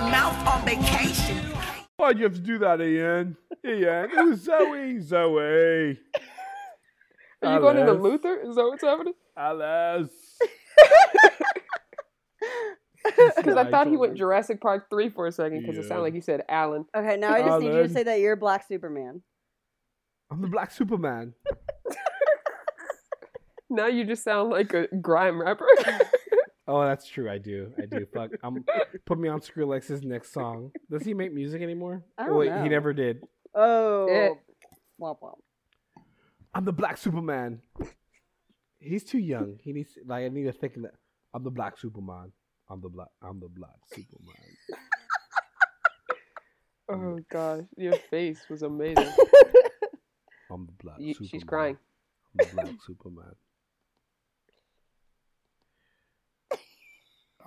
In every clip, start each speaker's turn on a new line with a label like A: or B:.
A: my mouth on vacation.
B: Why'd you have to do that, Ian? Ian, it was Zoe, Zoe.
C: Are you going into
B: Alice.
C: Luther? Is that what's happening?
B: Alice.
C: Because I thought he went
B: me.
C: Jurassic Park 3 for a second because it
B: Yeah.
C: sounded like you said Alan.
D: Okay, now I just need you to
B: Alan.
D: say that you're Black Superman.
B: I'm the Black Superman.
C: Now you just sound like a grime rapper.
B: Oh, that's true. I do. I do. Fuck. I'm put me on Skrillex's next song. Does he make music anymore?
D: I
B: Oh,
D: don't
B: wait,
D: know.
B: he never did.
D: Oh.
C: Eh.
D: Womp womp.
B: I'm the Black Superman. He's too young. He needs like I need to think that I'm the Black Superman. I'm the black. I'm the Black Superman.
C: oh gosh, your face was amazing.
B: I'm the Black
C: You-
B: Superman.
C: she's crying.
B: I'm the Black Superman.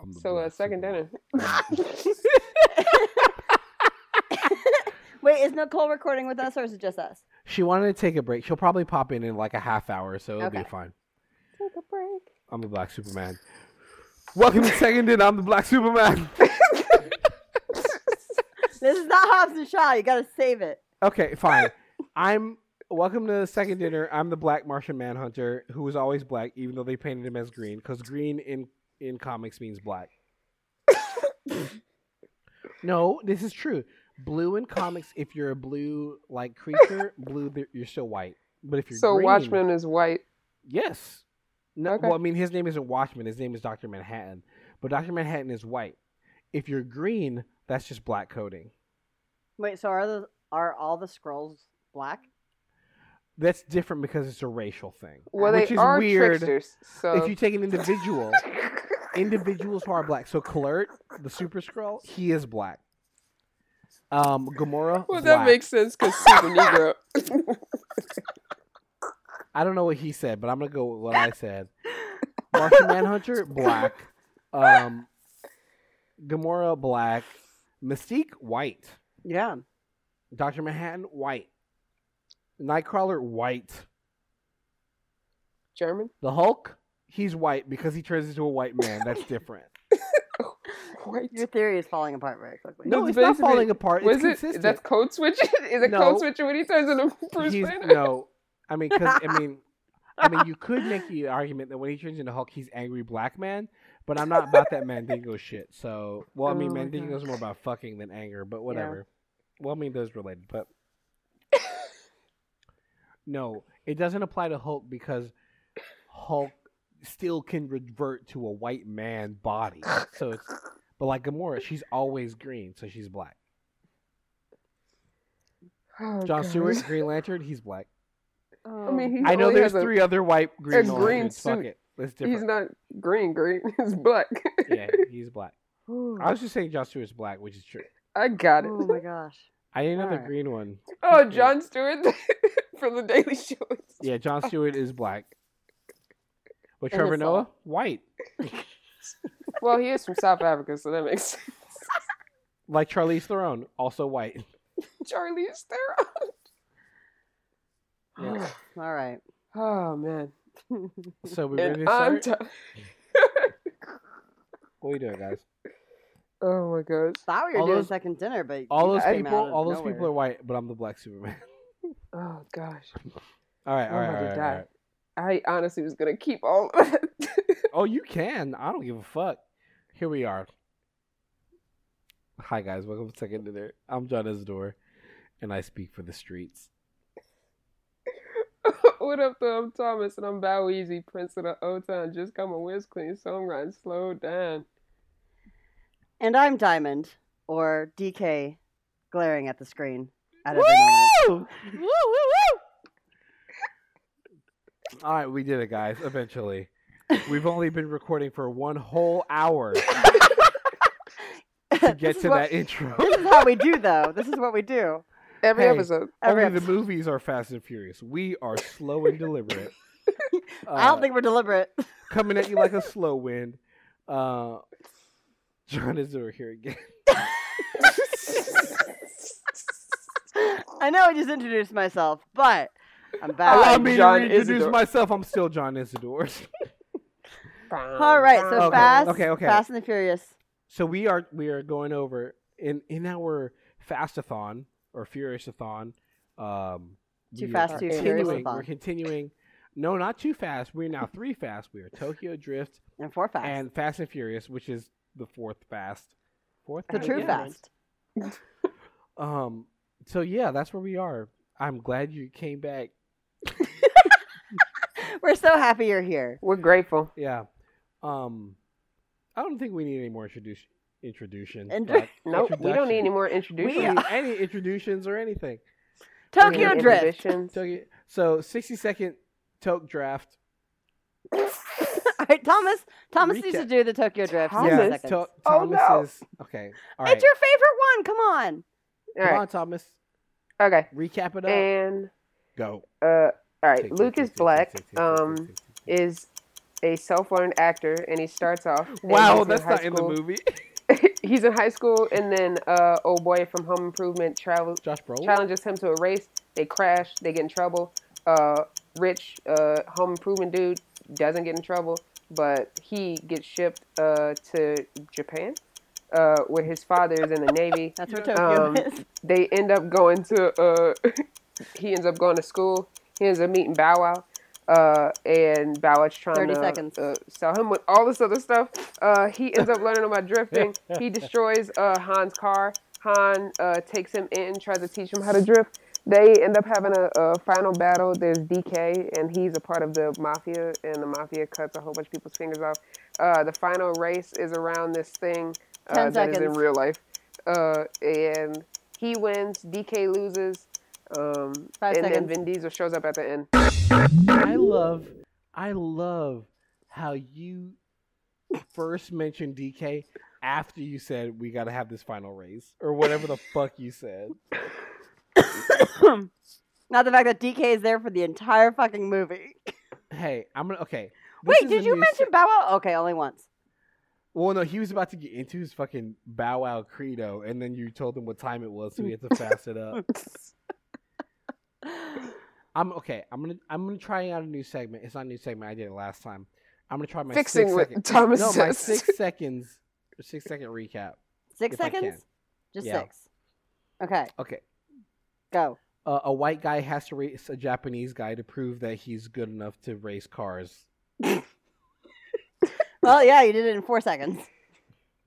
B: I'm the
C: So, uh, second dinner.
D: Wait, is Nicole recording with us or is it just us?
B: She wanted to take a break. She'll probably pop in in like a half hour, so it'll be fine.
C: Take a break.
B: I'm the Black Superman. Welcome to Second In. I'm the Black Superman.
D: This is not Hobbs and Shaw. You gotta save it.
B: Okay, fine. I'm welcome to the second dinner. I'm the Black Martian Manhunter, who is always black, even though they painted him as green, because green in in comics means black. no, this is true. Blue in comics, if you're a blue like creature, blue you're still white. But if you're
C: So
B: green,
C: Watchman is white.
B: yes. No,
C: Okay.
B: well, I mean, his name isn't Watchman. His name is Doctor Manhattan. But Doctor Manhattan is white. If you're green, that's just black coding.
D: Wait, so are the are all the Skrulls black?
B: That's different because it's a racial thing.
C: Well,
B: which
C: they
B: is
C: are
B: weird.
C: tricksters. So
B: If you take an individual, individuals who are black. So Klurt, the Super Skrull, he is black. Um, Gamora.
C: well,
B: black.
C: that makes sense because Super Negro.
B: I don't know what he said, but I'm gonna go with what I said. Martian Manhunter, black. Um, Gamora, black. Mystique, white.
D: Yeah.
B: Doctor Manhattan, white. Nightcrawler, white.
C: German.
B: The Hulk, he's white because he turns into a white man. That's different.
C: White.
D: Your theory is falling apart very quickly.
B: No,
C: That's
B: it's not falling apart. It's
C: it?
B: consistent.
C: That's code switching. Is it
B: No.
C: code switching when he turns into Bruce
B: he's
C: Banner?
B: no. I mean, because I mean, I mean, you could make the argument that when he turns into Hulk, he's angry black man. But I'm not about that Mandingo shit. So, well, I mean,
C: Oh my
B: Mandingo's more about fucking than anger, but whatever. Well, I mean, those related, but no, it doesn't apply to Hulk because Hulk still can revert to a white man body. So it's, but like Gamora, she's always green, so she's black.
C: Oh,
B: John
C: God.
B: Stewart, Green Lantern, he's black. Oh.
C: I mean, he
B: I know there's
C: has a-
B: three other white green
C: a green
B: lanterns. Fuck
C: suit.
B: it. That's
C: He's
B: different.
C: not green. Green. He's black.
B: yeah, he's black. I was just saying John Stewart's black, which is true.
C: I got it.
D: Oh my gosh.
B: I didn't know the
D: Alright.
B: green one.
C: Oh, Jon Stewart from the Daily Show.
B: Yeah, John Stewart is black. But Trevor Noah,
D: South.
B: white.
C: Well, he is from South Africa, so that makes sense.
B: Like Charlize Theron, also white.
C: Charlie is there.
B: Yeah.
D: All right.
C: Oh man.
B: So we ready to start?
C: t-
B: what are we doing, guys?
C: oh my gosh.
D: Thought we were
B: All
D: doing
B: those-
D: second dinner, but
B: All those people,
D: out of
B: all those people are white, but I'm the black Superman.
C: Oh gosh.
B: all right,
C: I'm
B: all right,
C: about
B: all
C: to
B: right,
C: die.
B: all right.
C: I honestly was gonna keep all of it.
B: Oh, you can. I don't give a fuck. Here we are. Hi guys, welcome to Second Dinner. I'm John Isidore, and I speak for the streets.
C: what up, though? I'm Thomas, and I'm Bow Weezy, Prince of the O Town. Just come a whiz clean songwriting. Slow down.
D: And I'm Diamond, or DK, glaring at the screen at every moment.
B: Woo! Woo, woo, woo! All right, we did it, guys. Eventually, we've only been recording for one whole hour to get to
D: what-
B: that intro.
D: This is how we do, though. This is what we do.
C: Every
B: Hey.
C: episode.
D: Every
B: Only the
D: episode.
B: movies are Fast and Furious. We are slow and deliberate.
D: I don't
B: Uh,
D: think we're deliberate.
B: coming at you like a slow wind. Uh, John is over here again.
D: I know I just introduced myself, but I'm back.
B: Allow
C: I'm
B: me
C: John
B: to reintroduce
C: Isidore.
B: myself. I'm still John Isidore.
D: All right, so
B: Okay,
D: fast,
B: okay, okay.
D: Fast and the Furious.
B: so we are we are going over in in our fastathon or furiousathon. Um,
D: Too
B: we
D: Fast,
B: are
D: Too
B: continuing,
D: Furious-a-thon.
B: We're continuing. No, not too fast. We're now three fast. We are Tokyo Drift
D: And four fast.
B: and Fast and Furious, which is the fourth fast. Fourth.
D: the
B: fast?
D: true
B: Yeah.
D: fast.
B: Um. So yeah, that's where we are. I'm glad you came back.
D: We're so happy you're here.
C: We're grateful.
B: Yeah. Um. I don't think we need any more introduction. Introduction.
D: Intro-
B: but
C: Nope, we don't need any
B: introduction.
C: more
B: We
C: introductions.
B: don't need any introductions or anything.
D: Tokyo
C: Any
D: Drift.
B: Tokyo. So 60 second Toke draft.
D: All right, Thomas. Thomas needs to do the Tokyo Drift.
C: Thomas?
B: yeah.
D: seconds.
B: To-
C: Oh, no.
B: is okay. All right.
D: It's your favorite one. Come on.
C: All
B: Come
C: right.
B: on, Thomas.
C: Okay.
B: Recap it up.
C: And
B: Go.
C: uh, all right.
B: Tick, tick,
C: Lucas
B: tick, tick,
C: Black
B: tick, tick, tick,
C: um is a self-learned actor, and he starts off.
B: Wow, that's
C: high
B: not in the movie.
C: he's in high school, and then uh, old boy from Home Improvement travel
B: Josh Brolin.
C: challenges him to a race. They crash. They get in trouble. Uh, rich uh, home improvement dude doesn't get in trouble, but he gets shipped uh, to Japan, uh, where his father is in the navy.
D: That's where Tokyo
C: Um,
D: is.
C: They end up going to. Uh, he ends up going to school. He ends up meeting Bow Wow. Uh, and Bow Wow's trying
D: 30
C: to
D: seconds.
C: Uh, sell him with all this other stuff. Uh, he ends up learning about drifting. He destroys uh, Han's car. Han uh, takes him in, tries to teach him how to drift. They end up having a, a final battle. There's DK, and he's a part of the mafia, and the mafia cuts a whole bunch of people's fingers off. Uh, the final race is around this thing uh,
D: 10
C: that is in real life, uh, and he wins. DK loses, um,
D: Five
C: and then. Vin Diesel shows up at the end.
B: I love, I love how you first mentioned DK after you said we got to have this final race or whatever the fuck you said.
D: Not the fact that DK is there for the entire fucking movie.
B: Hey, I'm gonna okay. this
D: Wait,
B: is
D: did
B: a
D: you
B: new
D: mention
B: se-
D: Bow Wow? Okay, only once.
B: Well, no, he was about to get into his fucking Bow Wow credo, and then you told him what time it was, so he had to fast it up. I'm okay. I'm gonna I'm gonna try out a new segment. It's not a new segment. I did it last time. I'm gonna try my
C: Fixing
B: six
C: what
B: second-
C: Thomas
B: No, my six seconds. Six second recap.
D: Six
B: If I can.
D: seconds? Just
B: Yeah.
D: six. Okay,
B: Okay.
D: go.
B: Uh, a white guy has to race a Japanese guy to prove that he's good enough to race cars.
D: Well, yeah, you did it in four seconds.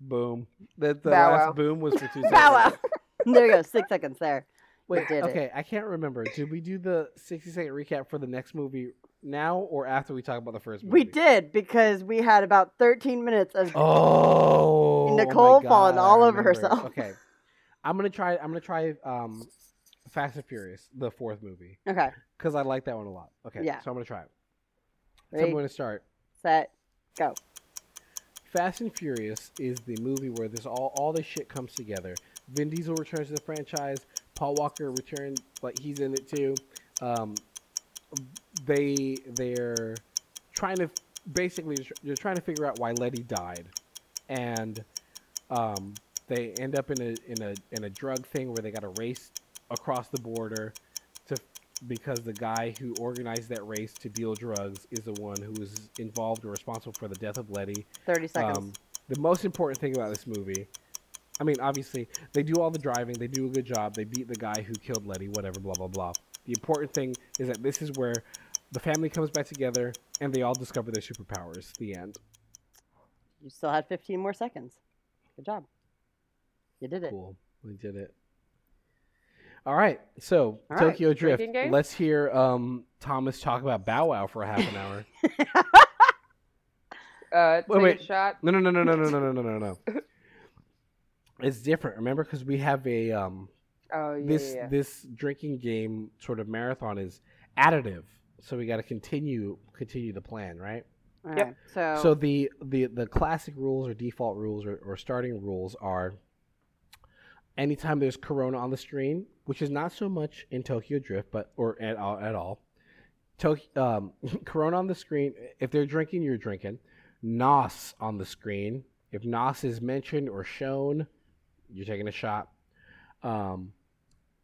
B: Boom. The, the last
C: Wow.
B: boom was for two seconds.
D: Bow Wow. there you go. Six seconds there.
B: Wait,
D: did it.
B: okay, I can't remember. Did we do the 60 second recap for the next movie now or after we talk about the first movie?
D: We did because we had about 13 minutes of.
B: Oh,
D: Nicole falling
B: God, I
D: all over herself.
B: Okay, I'm gonna try. I'm gonna try um, Fast and Furious, the fourth movie,
D: Okay,
B: because I like that one a lot. Okay,
D: Yeah.
B: so I'm gonna try it. So
D: ready,
B: I'm gonna start.
D: set, go.
B: Fast and Furious is the movie where this all all this shit comes together. Vin Diesel returns to the franchise. Paul Walker returned, like he's in it too. Um, they they're trying to basically they're trying to figure out why Letty died, and um, they end up in a in a in a drug thing where they got to race across the border to because the guy who organized that race to deal drugs is the one who was involved or responsible for the death of Letty.
D: 30 seconds.
B: Um, the most important thing about this movie, I mean, obviously, they do all the driving, they do a good job, they beat the guy who killed Letty, whatever, blah, blah, blah. The important thing is that this is where the family comes back together and they all discover their superpowers. The end.
D: you still had 15 more seconds. Good job. You did it.
B: Cool. We did it. All right. So,
D: All right.
B: Tokyo Drift. Let's hear um, Thomas talk about Bow Wow for a half an hour.
C: Uh,
B: Wait, wait.
C: shot.
B: No, no, no, no, no, no, no, no, no, no. It's different. Remember, because we have a um,
C: Oh yeah,
B: this
C: yeah, yeah.
B: this drinking game sort of marathon is additive, so we got to continue continue the plan, right?
D: All
C: Yep.
D: right, So,
B: So the the the classic rules or default rules or, or starting rules are anytime there's Corona on the screen, which is not so much in Tokyo Drift, but or at all at all. Tok- um, Corona on the screen. If they're drinking, you're drinking. Nos on the screen. If Nos is mentioned or shown, you're taking a shot. Um,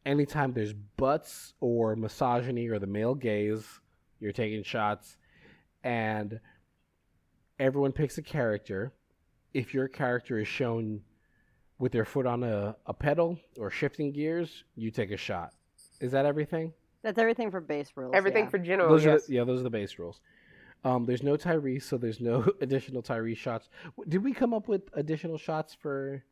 B: anytime there's butts or misogyny or the male gaze, you're taking shots. And everyone picks a character. If your character is shown with their foot on a, a pedal or shifting gears, you take a shot. Is that everything?
D: That's everything for base rules.
C: Everything
D: yeah.
C: for general.
B: those are the, yeah, those are the base rules. Um, there's no Tyrese, so there's no additional Tyrese shots. Did we come up with additional shots for, for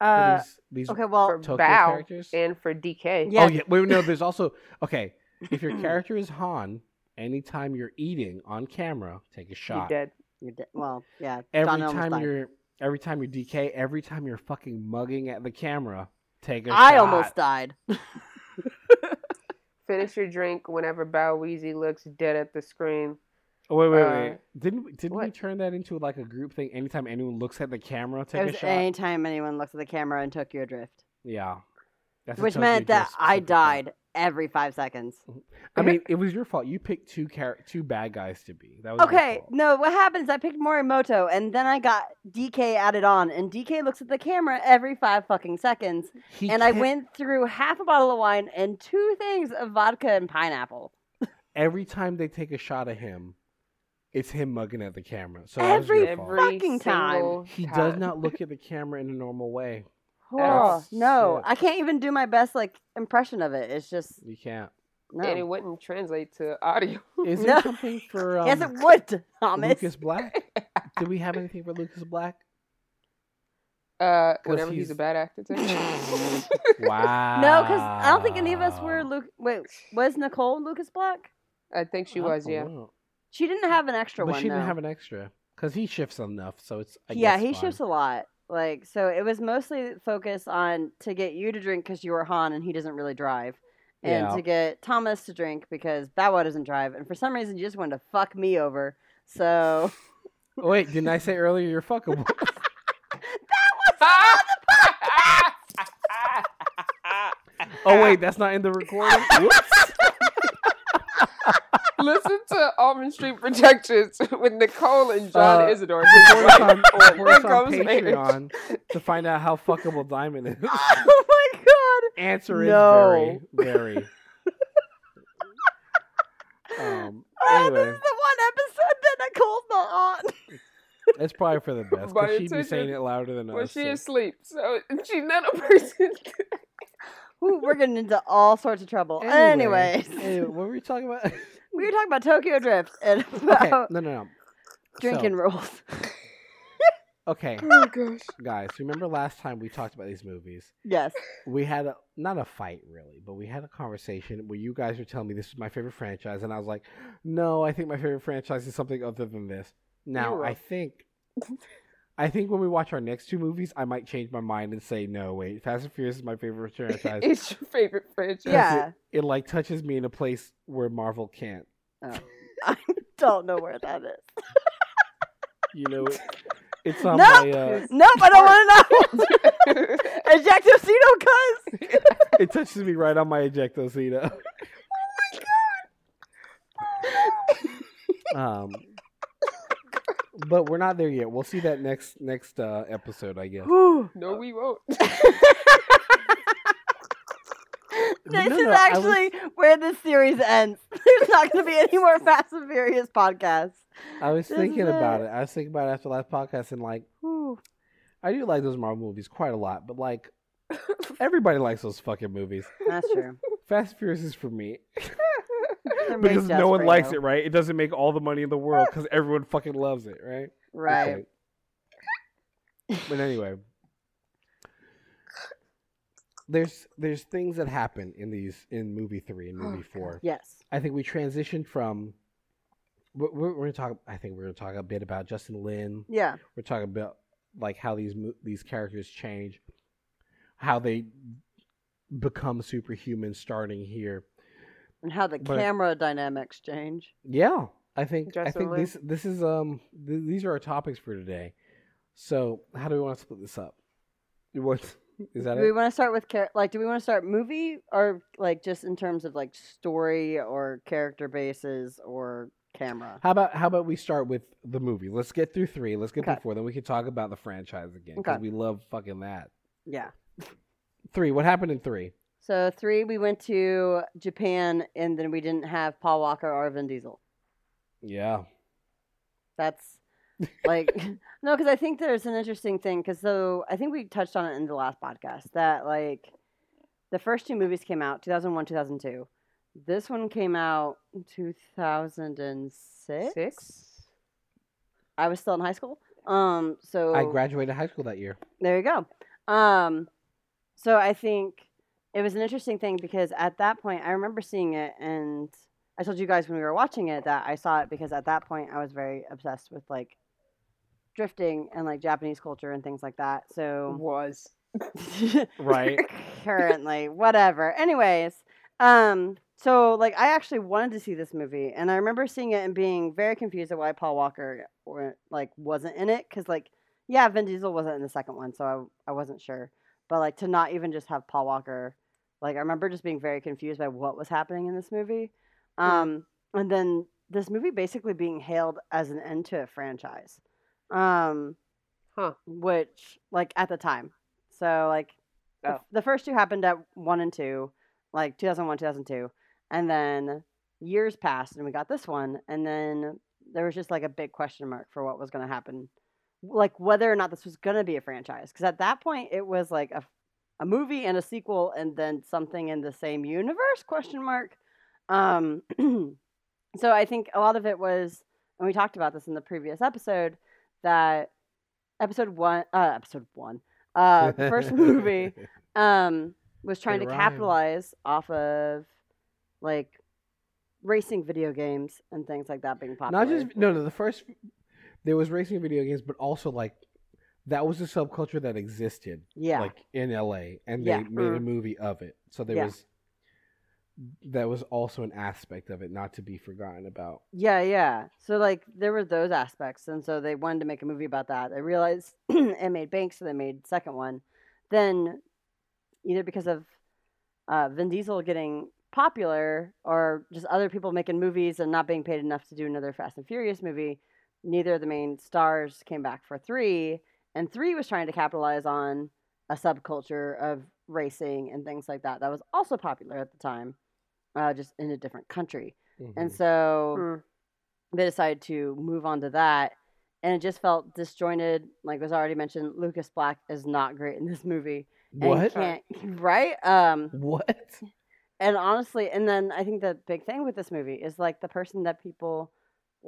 D: Uh,
B: these, these
D: okay, well,
C: for
B: Tokyo
C: Bow
B: characters?
C: and for DK.
D: Yeah.
B: Oh yeah, wait, no. There's also okay. If your character is Han, anytime you're eating on camera, take a shot.
C: You
B: shot.
C: dead.
D: you're de- well, yeah.
B: Every
D: John
B: time you're every time you're DK, every time you're fucking mugging at the camera, take a
D: I
B: shot.
D: I almost died.
C: Finish your drink whenever Bow Weezy looks dead at the screen.
B: Oh, wait, wait,
C: Uh,
B: wait. Didn't we- didn't we turn that into like a group thing? Anytime anyone looks at the camera,
D: It
B: take a shot.
D: anytime anyone looks at the camera in Tokyo Drift,
B: Yeah. That's
D: which meant that I
B: thing.
D: died every five seconds.
B: I mean, it was your fault. You picked two char- two bad guys to be. That was
D: Okay, no, what happens? is I picked Morimoto, and then I got DK added on, and DK looks at the camera every five fucking seconds,
B: He
D: and I
B: can't-
D: went through half a bottle of wine and two things of vodka and pineapple.
B: every time they take a shot of him, it's him mugging at the camera. So
D: Every.
C: Every
D: fucking time.
C: single
B: He does not look at the camera in a normal way.
D: Oh no,
B: shit.
D: I can't even do my best like impression of it. It's just
B: You can't.
D: no.
C: And it wouldn't translate to audio.
B: Is
D: No.
B: there something for um,
D: yes, it would, Thomas.
B: Lucas Black? Do we have anything for Lucas Black?
C: Uh, whenever he's,
B: he's-
C: a bad actor, too.
B: Wow.
D: No, because I don't think any of us were Luke. Wait, was Nicole Lucas Black?
C: I think she
B: I
C: was,
B: don't
C: yeah.
B: know.
D: She didn't have an extra
B: But
D: one.
B: she didn't
D: though.
B: have an extra because he shifts enough, so it's I
D: yeah, he
B: fine.
D: shifts a lot. Like, so it was mostly focused on to get you to drink because you were Han and he doesn't really drive, and
B: Yeah.
D: to get Thomas to drink because Bow doesn't drive, and for some reason you just wanted to fuck me over. So
B: wait, didn't I say earlier you're fuckable? That was on the podcast. oh wait, that's not in the recording. Whoops.
C: Listen to Almond Street Projections with Nicole and John
B: Uh,
C: Isidore.
B: Support us on, support us on
C: Comes marriage.
B: Patreon to find out how fuckable Diamond is.
D: oh my god,
B: Answer is
D: No.
B: very, very. Um.
D: oh, this is the one episode that Nicole's not on.
B: it's probably for the best because she'd be saying it louder than
C: Well,
B: us.
C: she
B: so-
C: is asleep, so she's not a person.
D: Ooh, we're getting into all sorts of trouble.
B: Anyway,
D: Anyways,
B: anyway, what were we talking about?
D: We were talking about Tokyo Drift and
B: okay,
D: about
B: no, no, no.
D: drinking rules.
B: Okay,
C: oh gosh.
B: guys, remember last time we talked about these movies?
D: Yes.
B: We had a not a fight really, but we had a conversation where you guys were telling me this is my favorite franchise, and I was like, no, I think my favorite franchise is something other than this. Now
C: You're
B: I
C: wrong.
B: think, I think when we watch our next two movies, I might change my mind and say, no, wait, Fast and Furious is my favorite franchise.
C: it's your favorite franchise.
B: 'Cause
D: Yeah.
B: it, it like touches me in a place where Marvel can't.
D: Oh. I don't know where that is.
B: You know, it, it's on
D: Nope.
B: my. Uh,
D: Nope, I don't want to know. Ejectocito, cuz.
B: it touches me right on my ejectocito. Um, but we're not there yet. We'll see that next next uh, episode, I guess.
C: No, we won't.
D: This
B: no,
D: is
B: no, I was-
D: actually where this series ends. There's not going to be any more Fast and Furious podcasts.
B: I was
D: This
B: thinking
D: is
B: about
D: it.
B: it. I was thinking about it after last podcast, and like,
D: Whew.
B: I do like those Marvel movies quite a lot. But like, everybody likes those fucking movies.
D: That's true.
B: Fast and Furious is for me
D: They're
B: because no one likes it, right? It doesn't make all the money in the world because everyone fucking loves it, right?
D: Right.
B: Okay. But anyway, there's there's things that happen in these in movie three and movie
C: Oh,
B: four.
D: Yes.
B: I think we transitioned from. We're, we're, gonna talk. I think we're gonna talk a bit about Justin Lin.
D: Yeah.
B: We're talking about like how these mo- these characters change, how they become superhuman starting here.
D: And how the
B: But-
D: camera dynamics change.
B: Yeah, I think I think this this is um th- these are our topics for today. So how do we want to split this up? What is that?
D: Do we want to start with char- like? Do we want to start movie or like just in terms of like story or character bases or camera?
B: How about how about we start with the movie? Let's get through three. Let's get
D: Okay.
B: through four. Then we can talk about the franchise again because
D: Okay.
B: we love fucking that.
D: Yeah.
B: Three. What happened in three?
D: So three, we went to Japan, and then we didn't have Paul Walker or Vin Diesel.
B: Yeah.
D: That's like no, because I think there's an interesting thing. Because so I think we touched on it in the last podcast that like the first two movies came out 2001, 2002. This one came out 2006.
C: Six.
D: I was still in high school. Um, so
B: I graduated high school that year.
D: There you go. Um, so I think it was an interesting thing because at that point I remember seeing it, and I told you guys when we were watching it that I saw it because at that point I was very obsessed with like drifting and like Japanese culture and things like that. So
C: Was.
B: Right.
D: currently, whatever. Anyways, um, so like I actually wanted to see this movie, and I remember seeing it and being very confused at why Paul Walker or, like wasn't in it because like yeah, Vin Diesel wasn't in the second one, so I I wasn't sure, but like to not even just have Paul Walker, like I remember just being very confused by what was happening in this movie, um, and then this movie basically being hailed as an end to a franchise, um,
C: Huh.
D: which like at the time, so like
C: Oh.
D: f- the first two happened at one and two, like 2001, 2002. And then years passed and we got this one. And then there was just like a big question mark for what was going to happen. Like whether or not this was going to be a franchise. Because at that point, it was like a, a movie and a sequel and then something in the same universe? Question mark. Um, so I think a lot of it was, and we talked about this in the previous episode, that episode one, uh, episode one, uh, first movie um, was trying
B: It
D: to
B: rhymed.
D: capitalize off of like racing video games and things like that being popular.
B: Not just no, no. The first there was racing video games, but also like that was a subculture that existed,
D: yeah,
B: like in LA, and
D: Yeah.
B: they made a
C: Mm.
B: movie of it. So there
D: Yeah.
B: was that was also an aspect of it not to be forgotten about.
D: yeah, yeah. So like there were those aspects, and so they wanted to make a movie about that. They realized it made bank, so they made second one. Then either because of uh, Vin Diesel getting popular or just other people making movies and not being paid enough to do another Fast and Furious movie, neither of the main stars came back for three. And three was trying to capitalize on a subculture of racing and things like that that was also popular at the time, uh, just in a different country. And
B: Mhm.
D: so
C: Mm.
D: they decided to move on to that. And it just felt disjointed. Like was already mentioned, Lucas Black is not great in this movie. and
B: what?
D: Can't, right? Um,
B: What?
D: and honestly, and then I think the big thing with this movie is like the person that people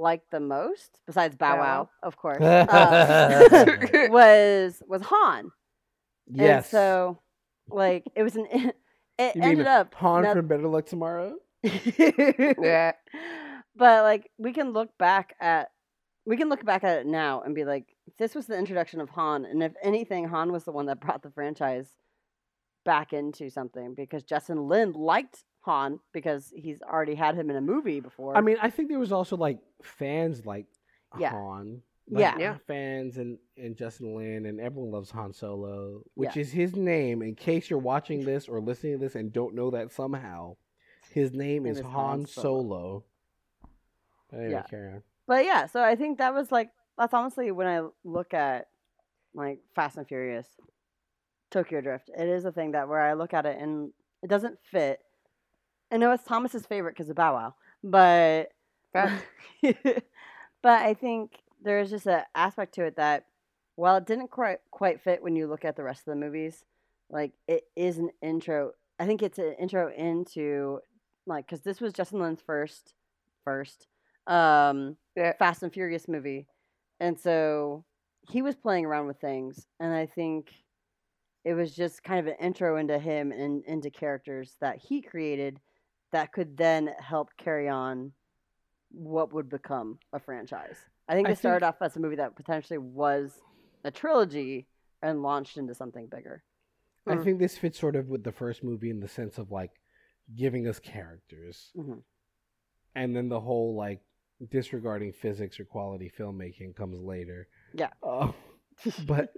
D: like the most, besides Bow Wow. of course, uh, was was Han.
B: yes.
D: And so, like, it was an. It
B: you
D: ended
B: mean
D: up
B: Han
D: not-
B: from Better Luck Tomorrow?
C: Yeah.
D: but like we can look back at we can look back at it now and be like this was the introduction of Han and if anything Han was the one that brought the franchise back into something because Justin Lin liked Han because he's already had him in a movie before.
B: I mean, I think there was also like fans like
D: Yeah.
B: Han.
D: Yeah.
C: Yeah.
B: Fans and, and Justin Lin and everyone loves Han Solo, which
D: Yeah.
B: is his name. In case you're watching this or listening to this and don't know that somehow, his name
D: Name
B: is
D: is Han
B: Han
D: Solo.
B: Solo. Anyway,
D: Yeah.
B: carry on.
D: but yeah, so I think that was like that's honestly when I look at like Fast and Furious, Tokyo Drift. It is a thing that where I look at it and it doesn't fit. I know it's Thomas's favorite because of Bow Wow, but but I think there's just an aspect to it that, while it didn't quite quite fit when you look at the rest of the movies, like it is an intro. I think it's an intro into like because this was Justin Lin's first first um
C: Yeah.
D: Fast and Furious movie, and so he was playing around with things, and I think it was just kind of an intro into him and into characters that he created that could then help carry on what would become a franchise. I think it started
B: think-
D: off as a movie that potentially was a trilogy and launched into something bigger.
B: I
C: Mm.
B: think this fits sort of with the first movie in the sense of like giving us characters,
D: Mhm.
B: and then the whole like disregarding physics or quality filmmaking comes later.
D: Yeah.
B: Uh, but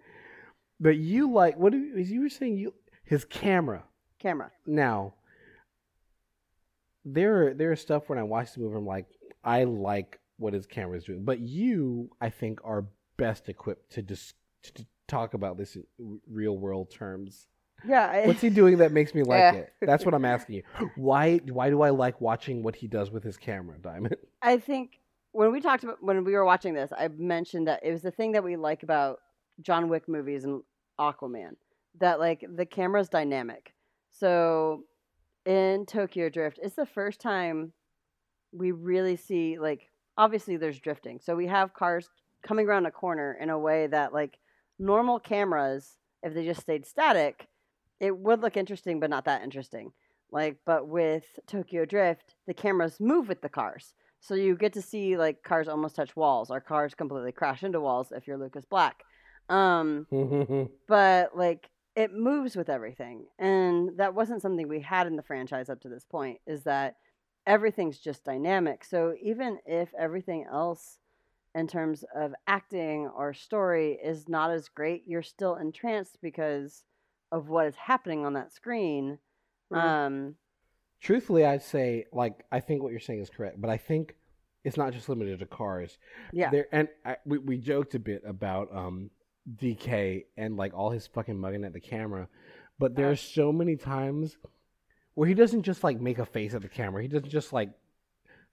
B: but you like what as you were saying you his camera
D: Camera.
B: now. There are there are stuff when I watch the movie I'm like I like what his camera is doing, but you I think are best equipped to just to, talk about this in real world terms.
D: Yeah. I,
B: What's he doing that makes me like
C: Yeah.
B: it? That's what I'm asking you. Why why do I like watching what he does with his camera, Diamond?
D: I think when we talked about when we were watching this, I mentioned that it was the thing that we like about John Wick movies and Aquaman that like the camera's dynamic. So in Tokyo Drift, it's the first time we really see like obviously there's drifting. So we have cars coming around a corner in a way that like normal cameras if they just stayed static, it would look interesting but not that interesting. Like but with Tokyo Drift, the cameras move with the cars. So you get to see like cars almost touch walls or cars completely crash into walls if you're Lucas Black. Um but like it moves with everything and that wasn't something we had in the franchise up to this point is that everything's just dynamic so even if everything else in terms of acting or story is not as great you're still entranced because of what is happening on that screen
C: Mhm.
D: um
B: Truthfully, I'd say like I think what you're saying is correct, but I think it's not just limited to cars.
D: yeah
B: There and I, we we joked a bit about um DK and like all his fucking mugging at the camera, but uh. there are so many times where he doesn't just like make a face at the camera. He doesn't just like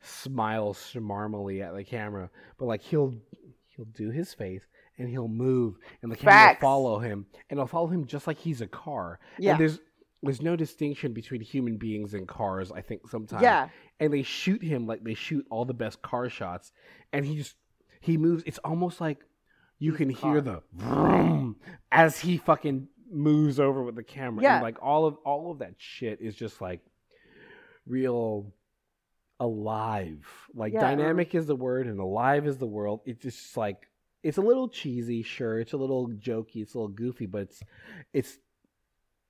B: smile smarmily at the camera, but like he'll he'll do his face and he'll move and the camera
C: Facts.
B: will follow him and it'll follow him just like he's a car.
D: yeah
B: And there's there's no distinction between human beings and cars. I think sometimes
D: yeah
B: and they shoot him like they shoot all the best car shots and he just he moves it's almost like you can
D: a
B: hear the vroom as he fucking moves over with the camera.
D: Yeah.
B: and like all of all of that shit is just like real alive. Like
D: Yeah.
B: dynamic is the word and alive is the world. It's just like it's a little cheesy sure. It's a little jokey. It's a little goofy but it's it's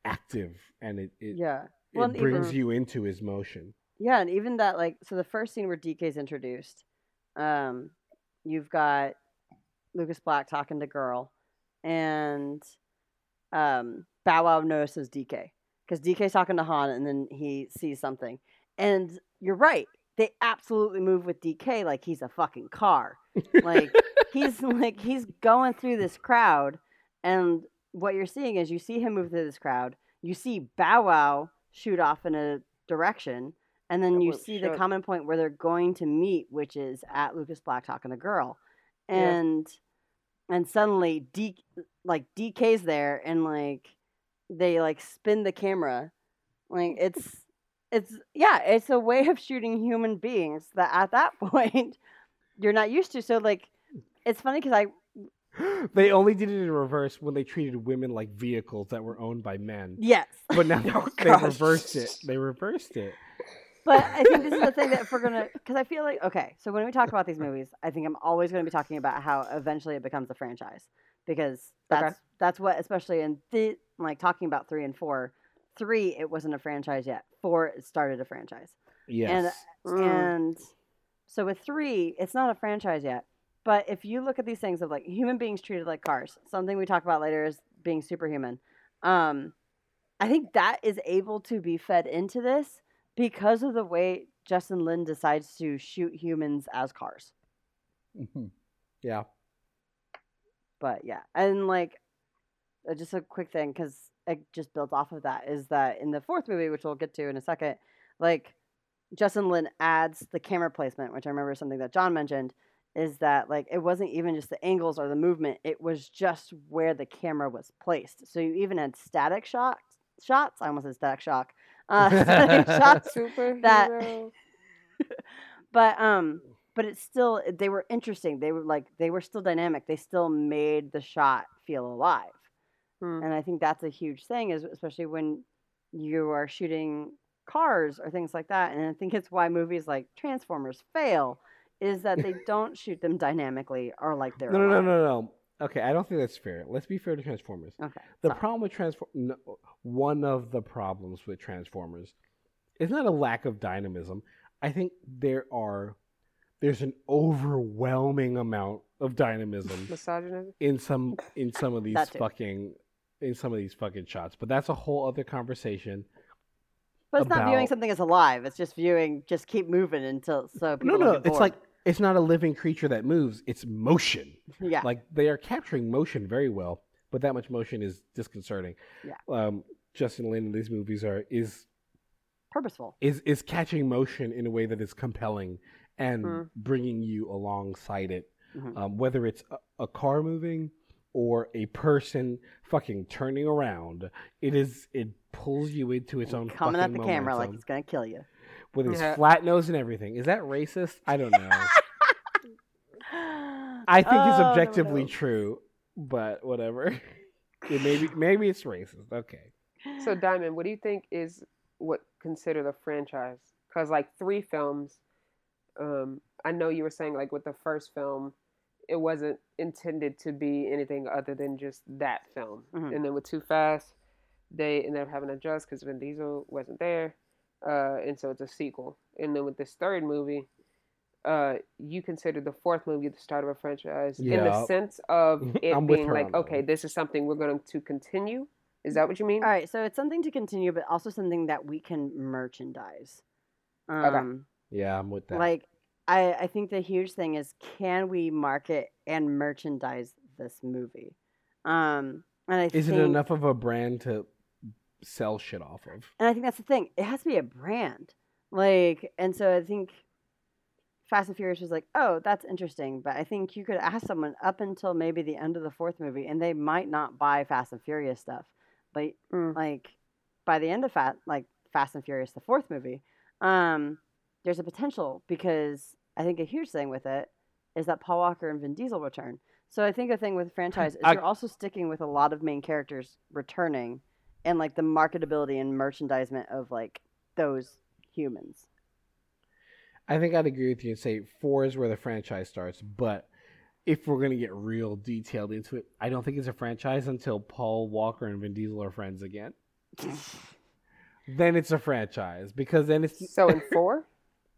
B: active and it it,
D: yeah.
B: it
D: Well, and
B: brings
D: even-
B: you into his motion.
D: Yeah, and even that, like, so the first scene where DK's introduced, um, you've got Lucas Black talking to Girl, and um, Bow Wow notices DK because DK's talking to Han, and then he sees something. And you're right, they absolutely move with DK like he's a fucking car. Like he's like he's going through this crowd, and what you're seeing is you see him move through this crowd. You see Bow Wow shoot off in a direction, and then you see the common point where they're going to meet, which is at Lucas Black talking to girl,
C: Yeah.
D: and and suddenly D like DK's there, and like they like spin the camera, like it's it's yeah, it's a way of shooting human beings that at that point you're not used to. So like, it's funny because I
B: they only did it in reverse when they treated women like vehicles that were owned by men.
D: yes,
B: But now
C: Oh,
B: they
C: gosh.
B: reversed it. They reversed it.
D: But I think this is the thing that if we're gonna, because I feel like okay, so when we talk about these movies, I think I'm always gonna be talking about how eventually it becomes a franchise because
C: Okay.
D: that's that's what, especially in the like talking about three and four. Three, it wasn't a franchise yet. Four, it started a franchise.
B: Yes.
C: Mm.
D: And so with three, it's not a franchise yet. But if you look at these things of like human beings treated like cars, something we talk about later is being superhuman. Um, I think that is able to be fed into this because of the way Justin Lin decides to shoot humans as cars.
B: Mhm. Yeah.
D: But yeah, and like uh, just a quick thing because it just builds off of that is that in the fourth movie, which we'll get to in a second, like Justin Lin adds the camera placement, which I remember something that John mentioned is that like it wasn't even just the angles or the movement; it was just where the camera was placed. So you even had static shots. Shots. I almost said static shock. Uh,
C: Super
D: that- but um but it's still they were interesting. They were like they were still dynamic. They still made the shot feel alive.
C: Hmm.
D: and i think that's a huge thing is especially when you are shooting cars or things like that. And i think it's why movies like transformers fail is that they don't shoot them dynamically or like they're
B: No, no, no, no, no. Okay, I don't think that's fair. Let's be fair to Transformers.
D: okay
B: The
D: sorry.
B: problem with Transform, no, one of the problems with Transformers, is not a lack of dynamism. I think there are, there's an overwhelming amount of dynamism
C: Misogynism.
B: in some in some of these fucking in some of these fucking shots. But that's a whole other conversation.
D: but it's not viewing something as alive it's just viewing just keep moving until so people
B: No, no, it's like it's not a living creature that moves. It's motion.
D: yeah
B: Like they are capturing motion very well, but that much motion is disconcerting.
D: Yeah.
B: Um, Justin Lin in these movies are is
D: purposeful
B: is is catching motion in a way that is compelling and
C: Mm.
B: bringing you alongside it,
D: Mhm.
B: um, whether it's a, a car moving or a person fucking turning around. It is it pulls you into its own
D: Coming at the camera like it's gonna kill you.
B: With his
C: Yeah.
B: flat nose and everything. Is that racist? I don't know. I think it's
D: Oh, no,
B: objectively
D: no.
B: true, but whatever. It maybe maybe it's racist. Okay.
C: So Diamond, what do you think is what considered a franchise? Because like three films, um, I know you were saying like with the first film, it wasn't intended to be anything other than just that film.
D: Mhm.
C: And then with Too Fast, they ended up having to adjust because Vin Diesel wasn't there, uh, and so it's a sequel. And then with this third movie, uh, you consider the fourth movie the start of a franchise in the sense of it being like, okay, this is something we're going to continue. Is that what you mean?
D: All right, so it's something to continue, but also something that we can merchandise. Um,
B: Yeah, I'm with that.
D: Like, I, I think the huge thing is can we market and merchandise this movie? Um, and I
B: is
D: think,
B: it enough of a brand to sell shit off of?
D: And I think that's the thing. It has to be a brand. Like, and so I think Fast and Furious was like, oh, that's interesting. But I think you could ask someone up until maybe the end of the fourth movie, and they might not buy Fast and Furious stuff. But
C: Mm.
D: like by the end of Fast, like Fast and Furious, the fourth movie, um, there's a potential because I think a huge thing with it is that Paul Walker and Vin Diesel return. So I think a thing with franchise is
B: I-
D: you're also sticking with a lot of main characters returning, and like the marketability and merchandisement of like those humans.
B: I think I'd agree with you and say four is where the franchise starts, but if we're gonna get real detailed into it, I don't think it's a franchise until Paul Walker and Vin Diesel are friends again. then it's a franchise because then it's
C: So in four?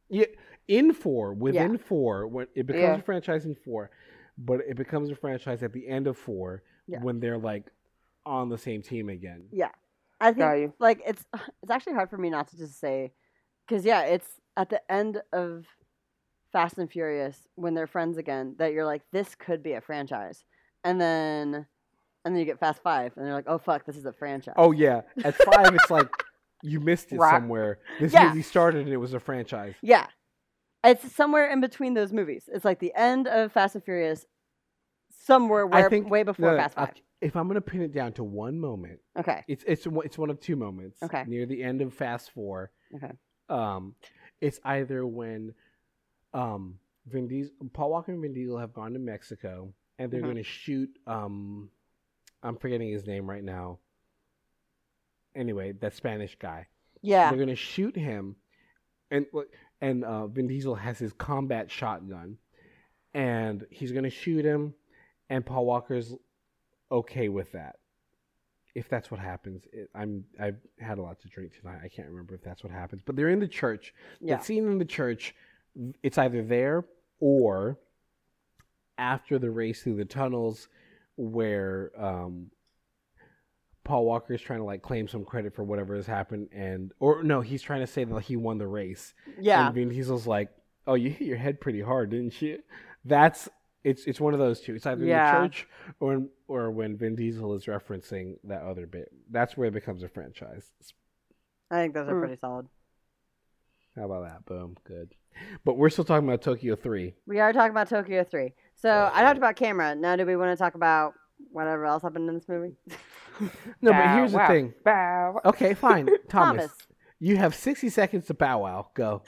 B: yeah, in four within four when it becomes
C: Yeah.
B: a franchise in four, but it becomes a franchise at the end of four
D: Yeah.
B: when they're like on the same team again.
D: Yeah, I think
C: Got you.
D: like it's it's actually hard for me not to just say because yeah, it's at the end of Fast and Furious when they're friends again that you're like this could be a franchise, and then and then you get Fast Five and they're like oh fuck this is a franchise.
B: Oh yeah, at five it's like you missed it
C: Rock.
B: somewhere. This
D: Yeah.
B: movie started and it was a franchise.
D: yeah, it's somewhere in between those movies. It's like the end of Fast and Furious, somewhere where
B: think
D: way before
B: no,
D: Fast
B: I-
D: Five.
B: If I'm gonna pin it down to one moment,
D: Okay,
B: it's it's one- it's one of two moments.
D: Okay.
B: Near the end of Fast Four.
D: Okay.
B: Um, it's either when, um, Vin Diesel, Paul Walker and Vin Diesel have gone to Mexico and they're
D: Mhm.
B: going to shoot. Um, I'm forgetting his name right now. Anyway, that Spanish guy.
D: yeah,
B: They're going to shoot him, and and uh, Vin Diesel has his combat shotgun, and he's going to shoot him, and Paul Walker's okay with that. If that's what happens, it, I'm I've had a lot to drink tonight. I can't remember if that's what happens, but they're in the church.
D: yeah,
B: That scene in the church, it's either there or after the race through the tunnels, where um, Paul Walker is trying to like claim some credit for whatever has happened, and or no, he's trying to say that he won the race.
D: yeah.
B: And Vin Diesel's like, "Oh, you hit your head pretty hard, didn't you?" That's it's it's one of those two. It's either
D: Yeah.
B: in the church or or when Vin Diesel is referencing that other bit. That's where it becomes a franchise.
D: I think those are
C: Mm.
D: pretty solid.
B: How about that? Boom, good. But we're still talking about Tokyo Three.
D: We are talking about Tokyo 3. So I talked about camera. Now, do we want to talk about whatever else happened in this movie?
B: No, but
C: Bow
B: here's the thing.
C: Bow.
B: Okay, fine, Thomas,
D: Thomas.
B: You have sixty seconds to bow wow. Go.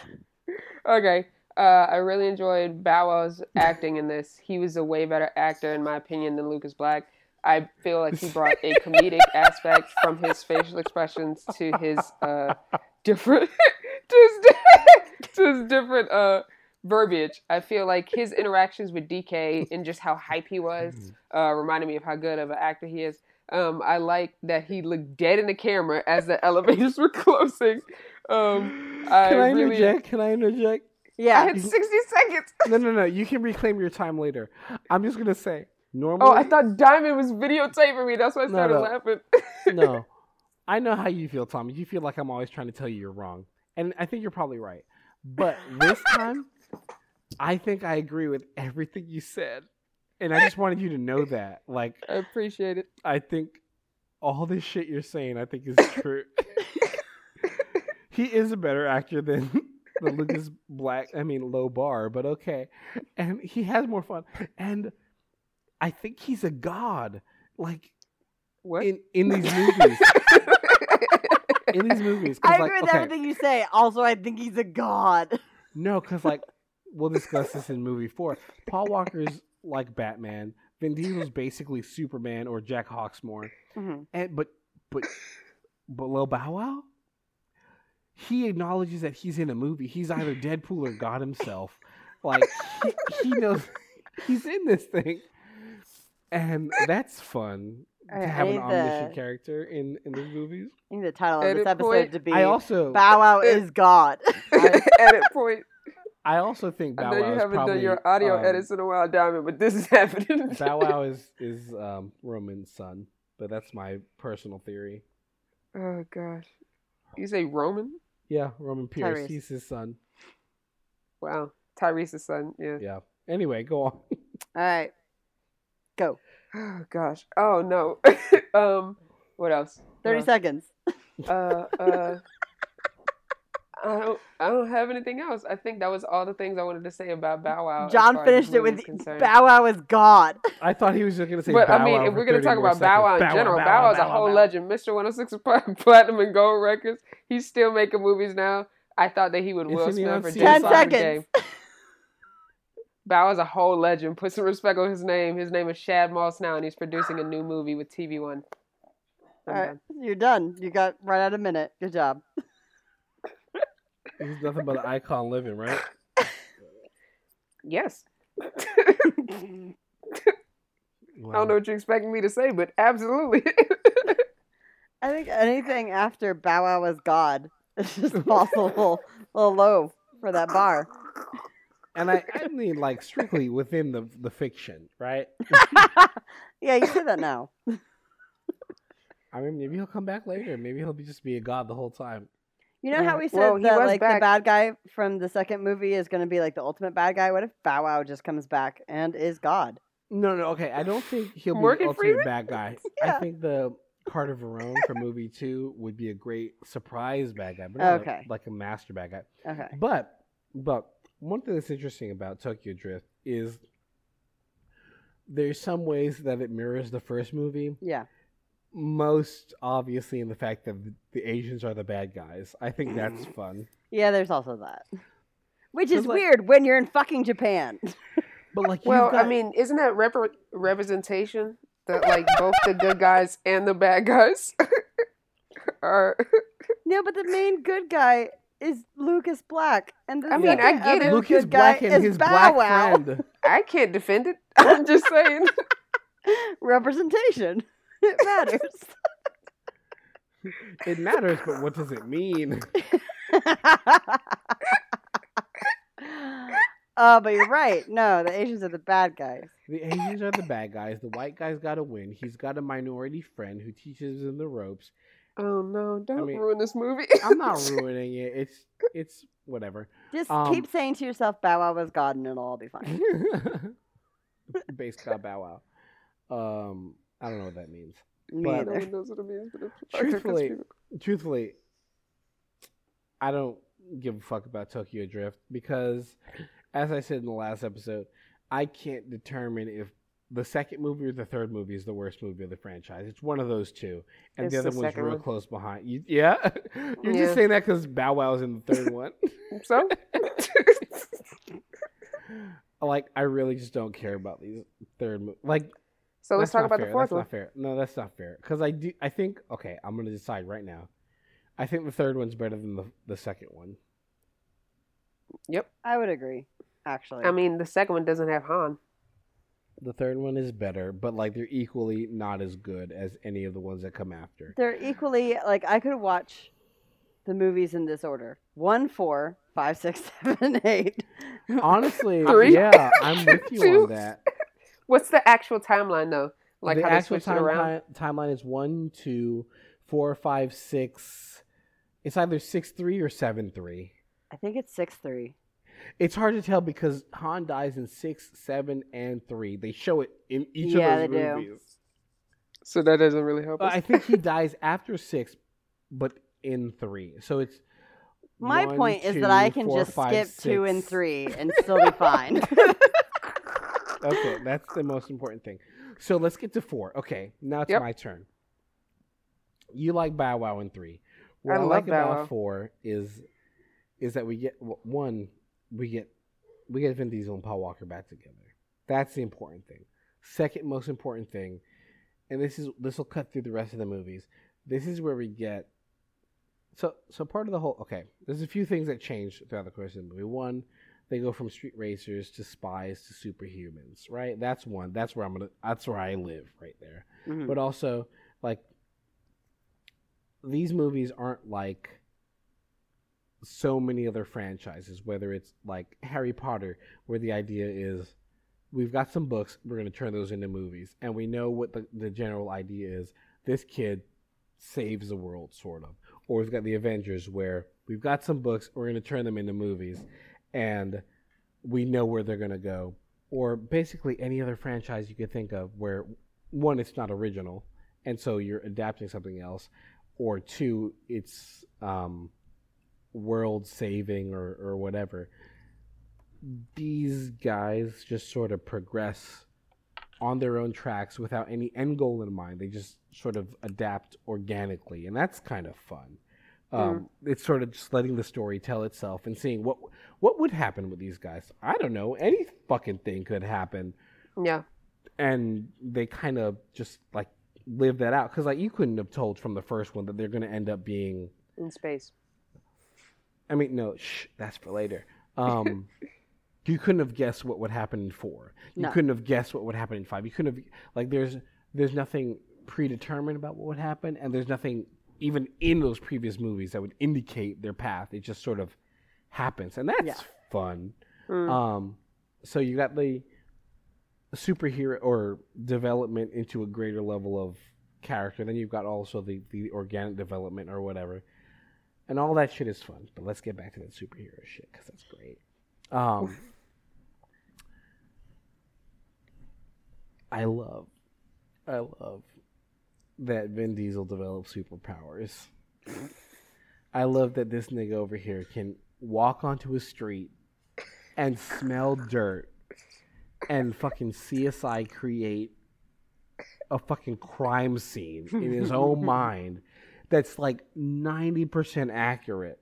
C: Okay. Uh, I really enjoyed Bow Wow's acting in this. He was a way better actor, in my opinion, than Lucas Black. I feel like he brought a comedic aspect from his facial expressions to his uh, different, to his, to his different uh, verbiage. I feel like his interactions with DK and just how hype he was uh, reminded me of how good of an actor he is. Um, I like that he looked dead in the camera as the elevators were closing. Um, I
B: Can I
C: really-
B: interject? Can I interject?
C: I
D: Yeah.
C: had 60 seconds.
B: No, no, no. You can reclaim your time later. I'm just gonna say normally.
C: Oh, I thought Diamond was videotaping me. That's why I
B: No,
C: started
B: no.
C: laughing.
B: no. I know how you feel, Tommy. You feel like I'm always trying to tell you you're wrong. And I think you're probably right. But this time, I think I agree with everything you said. And I just wanted you to know that. Like,
C: I appreciate it.
B: I think all this shit you're saying, I think is true. he is a better actor than Lucas Black, I mean, low bar, but okay. And he has more fun. And I think he's a god. Like,
C: What?
B: in, in these movies. in these movies.
D: I
B: like,
D: agree with
B: okay,
D: everything you say. Also, I think he's a god.
B: No, because, like, we'll discuss this in movie four. Paul Walker's like Batman. Vin Diesel's basically Superman or Jack Hawksmoor.
D: Mhm.
B: And but but but Lil Bow Wow, he acknowledges that he's in a movie. He's either Deadpool or God himself. Like he, he knows he's in this thing, and that's fun to
D: I
B: have an
D: need
B: omniscient
D: the-
B: character in in these movies.
D: I think the title of this episode
C: point.
D: to be
B: I also
D: Bow Wow is God.
C: Edit point.
B: I also think Bow Wow.
C: I
B: Bow
C: know
B: Wow
C: you
B: is
C: haven't
B: probably
C: done your audio
B: um,
C: edits in a while, Diamond, but this is happening.
B: Bow Wow is is um, Roman's son, but that's my personal theory.
C: Oh gosh. You say Roman?
B: Yeah, Roman Pierce.
D: Tyrese.
B: He's his son.
C: Wow. Tyrese's son. Yeah.
B: Yeah. Anyway, go on.
D: All right, go.
C: Oh gosh. Oh no. um. What else?
D: Thirty
C: Uh,
D: seconds.
C: Uh. Uh. I don't. I don't have anything else. I think that was all the things I wanted to say about Bow Wow.
D: John
C: far as this
D: finished it with
C: concerned.
D: Bow Wow is God.
B: I thought he was just gonna say.
C: But
B: Bow
C: I mean,
B: Wow
C: if we're gonna talk
B: more
C: about Bow Wow in
B: seconds.
C: general,
B: Bow
C: Bow Wow is a whole
B: Bow.
C: legend. Mr. 106 Platinum and Gold Records. He's still making movies now. I thought that he would Will
B: Isn't he
C: Smith
B: on
C: for
B: CSI?
C: Ten
D: 10 seconds.
C: Bow Wow is a whole legend. Put some respect on his name. His name is Shad Moss now, and he's producing a new movie with TV One.
D: All right, you're done. You got right at a minute. Good job.
B: He's nothing but an icon living, right?
C: Yes.
B: Wow.
C: I don't know what you're expecting me to say, but absolutely.
D: I think anything after Bow Wow is God is just falls a little, little low for that bar.
B: And I, I mean, like strictly within the the fiction, right?
D: yeah, you say that now.
B: I mean, maybe he'll come back later. Maybe he'll be just be a god the whole time.
D: You know how
C: Yeah.
D: we said
C: Well, he
D: that
C: was
D: like the bad guy from the second movie is going to be like the ultimate bad guy? What if Bow Wow just comes back and is God?
B: No, no, okay. I don't think he'll be
C: Morgan
B: the ultimate
C: Freeman?
B: bad guy.
D: Yeah.
B: I think the Carter Verone from movie two would be a great surprise bad guy, but not a-
D: Okay.
B: like a master bad guy.
D: Okay.
B: But but one thing that's interesting about Tokyo Drift is there's some ways that it mirrors the first movie.
D: Yeah.
B: Most obviously in the fact that the- the Asians are the bad guys. I think that's fun.
D: Yeah, there's also that. Which is
B: like-
D: weird when you're in fucking Japan.
B: But like,
C: well,
B: got,
C: I mean, isn't that repre- representation that like both the good guys and the bad guys are?
D: no, but the main good guy is Lucas Black, and the
C: I mean, I get it.
B: Lucas
D: good guy
B: Black and
D: is
B: his
D: Bow
B: black
D: Wow.
B: friend.
C: I can't defend it. I'm just saying.
D: Representation. It matters.
B: It matters, but what does it mean?
D: Oh, but you're right. No, the Asians are the bad guys.
B: The Asians are the bad guys. The white guy's got to win. He's got a minority friend who teaches him the ropes.
C: Oh no! Don't
B: mean-
C: ruin this movie.
B: I'm not ruining it. It's it's whatever.
D: Just
B: Um,
D: keep saying to yourself, Bow Wow was God, and it'll all be fine.
B: Base God Bow Wow. Um, I don't know what that means.
D: Me
B: But-
C: no
D: either.
C: one knows what it means, but it's
B: Truthfully, truthfully, I don't give a fuck about Tokyo Drift because, as I said in the last episode, I can't determine if the second movie or the third movie is the worst movie of the franchise. It's one of those two, and
C: It's
B: the other
C: the
B: one's real
C: one.
B: close behind. You, yeah, you're
C: Yeah.
B: just saying that because Bow Wow's in the third one.
C: so.
B: like, I really just don't care about these third mo- like.
C: So let's talk about
B: fair.
C: the fourth
B: that's
C: one.
B: not fair. No, that's not fair. Because I do. I think. Okay, I'm gonna decide right now. I think the third one's better than the the second one. Yep.
D: I would agree, actually.
C: I mean, the second one doesn't have Han.
B: The third one is better, but like they're equally not as good as any of the ones that come after.
D: They're equally like I could watch the movies in this order: one, four, five, six, seven, eight.
B: Honestly, yeah, I'm with you on that.
C: What's the actual timeline though? Like
B: the
C: how they
B: actual
C: switched it around?
B: time, timeline is one, two, four, five, six. It's either six three or seven three.
D: I think it's six three.
B: It's hard to tell because Han dies in six, seven, and three. They show it in each
D: Yeah,
B: of those
D: they do.
B: movies.
C: So that doesn't really help
B: Uh,
C: us.
B: I think he dies after six, but in three. So it's
D: My
B: One,
D: point is that I can
B: four,
D: just
B: five,
D: skip two and three and still be fine.
B: Okay, that's the most important thing. So let's get to four. Okay, now it's
C: Yep.
B: my turn. You like Bow Wow in three. What
C: I
B: I,
C: love
B: like
C: Bow
B: about
C: Wow.
B: four is is that we get w- one, we get we get Vin Diesel and Paul Walker back together. That's the important thing. Second most important thing, and this is this will cut through the rest of the movies. This is where we get so so part of the whole okay. There's a few things that change throughout the course of the movie. One, they go from street racers to spies to superhumans, right? That's one. That's where I'm gonna. That's where I live, right there.
D: Mhm.
B: But also, like, these movies aren't like so many other franchises. Whether it's like Harry Potter, where the idea is we've got some books, we're gonna turn those into movies, and we know what the the general idea is. This kid saves the world, sort of. Or we've got the Avengers, where we've got some books, we're gonna turn them into movies and we know where they're going to go. Or basically any other franchise you could think of where one, it's not original, and so you're adapting something else, or two, it's um, world saving or, or whatever. These guys just sort of progress on their own tracks without any end goal in mind. They just sort of adapt organically, and that's kind of fun. Um, It's sort of just letting the story tell itself and seeing what what would happen with these guys. I don't know. Any fucking thing could happen,
C: Yeah.
B: and they kind of just like live that out because like you couldn't have told from the first one that they're going to end up being.
C: In space.
B: I mean, no, shh, that's for later. Um, you couldn't have guessed what would happen in four. You
D: No.
B: couldn't have guessed what would happen in five. You couldn't have like there's there's nothing predetermined about what would happen, and there's nothing even in those previous movies that would indicate their path. It just sort of happens, and that's
D: Yeah.
B: fun.
C: Mm.
B: Um, so you got the superhero or development into a greater level of character. Then you've got also the the organic development or whatever, and all that shit is fun. But let's get back to that superhero shit because that's great. Um, I love, I love that Vin Diesel develops superpowers. I love that this nigga over here can walk onto a street and smell dirt and fucking CSI create a fucking crime scene in his own mind that's like 90% accurate.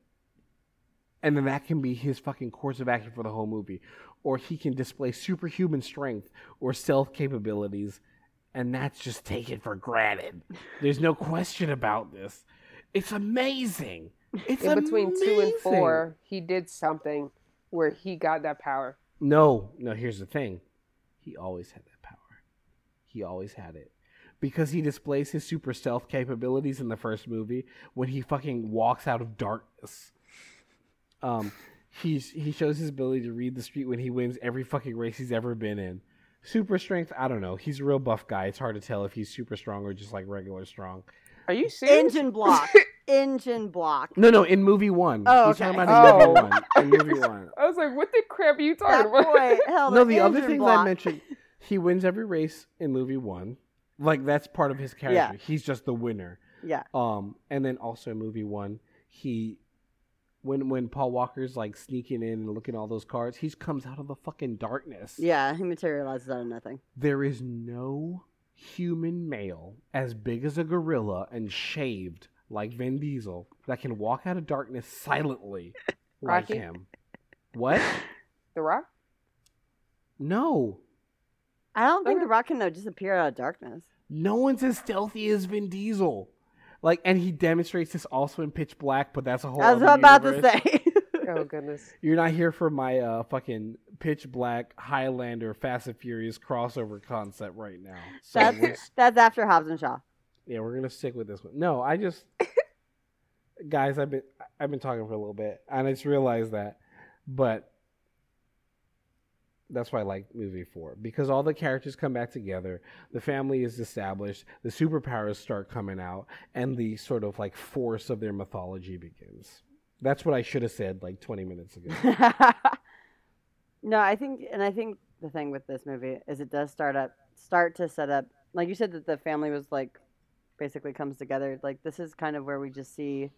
B: And then that can be his fucking course of action for the whole movie. Or he can display superhuman strength or stealth capabilities, and that's just taken for granted. There's no question about this. It's amazing. It's
C: In between two and four, he did something where he got that power.
B: No, no, here's the thing. He always had that power. He always had it. Because he displays his super stealth capabilities in the first movie when he fucking walks out of darkness. Um he's he shows his ability to read the street when he wins every fucking race he's ever been in. Super strength, I don't know. He's a real buff guy. It's hard to tell if he's super strong or just like regular strong.
C: Are you serious?
D: Engine block. Engine block.
B: No, no, in movie one.
D: Oh,
B: He's talking
D: okay.
B: about in
C: Oh.
B: movie one. In movie one.
C: I was like, what the crap are you talking
D: That
C: about?
D: boy held
B: no, the other
D: engine
B: things
D: block.
B: I mentioned, he wins every race in movie one. Like that's part of his character. Yeah. He's just the winner.
D: Yeah.
B: Um, and then also in movie one, he when when Paul Walker's like sneaking in and looking at all those cards, he comes out of the fucking darkness.
D: Yeah, he materializes out of nothing.
B: There is no human male as big as a gorilla and shaved like Vin Diesel that can walk out of darkness silently like
C: Rocky?
B: him. What?
C: The Rock?
B: No.
D: I don't think
C: Okay.
D: the rock can though disappear out of darkness.
B: No one's as stealthy as Vin Diesel. Like, and he demonstrates this also in Pitch Black, but that's a whole.
D: That's what I was about
B: universe.
D: to say.
C: Oh goodness.
B: You're not here for my uh, fucking Pitch Black Highlander Fast and Furious crossover concept right now. So
D: that's that's after Hobbs and Shaw.
B: yeah, we're gonna stick with this one. No, I just, guys, I've been I've been talking for a little bit, and I just realized that, but that's why I like movie four because all the characters come back together, the family is established, the superpowers start coming out, and the sort of like force of their mythology begins. That's what I should have said like 20 minutes ago.
D: no, I think, and I think the thing with this movie is it does start up, start to set up, like you said that the family was like, basically comes together. Like this is kind of where we just see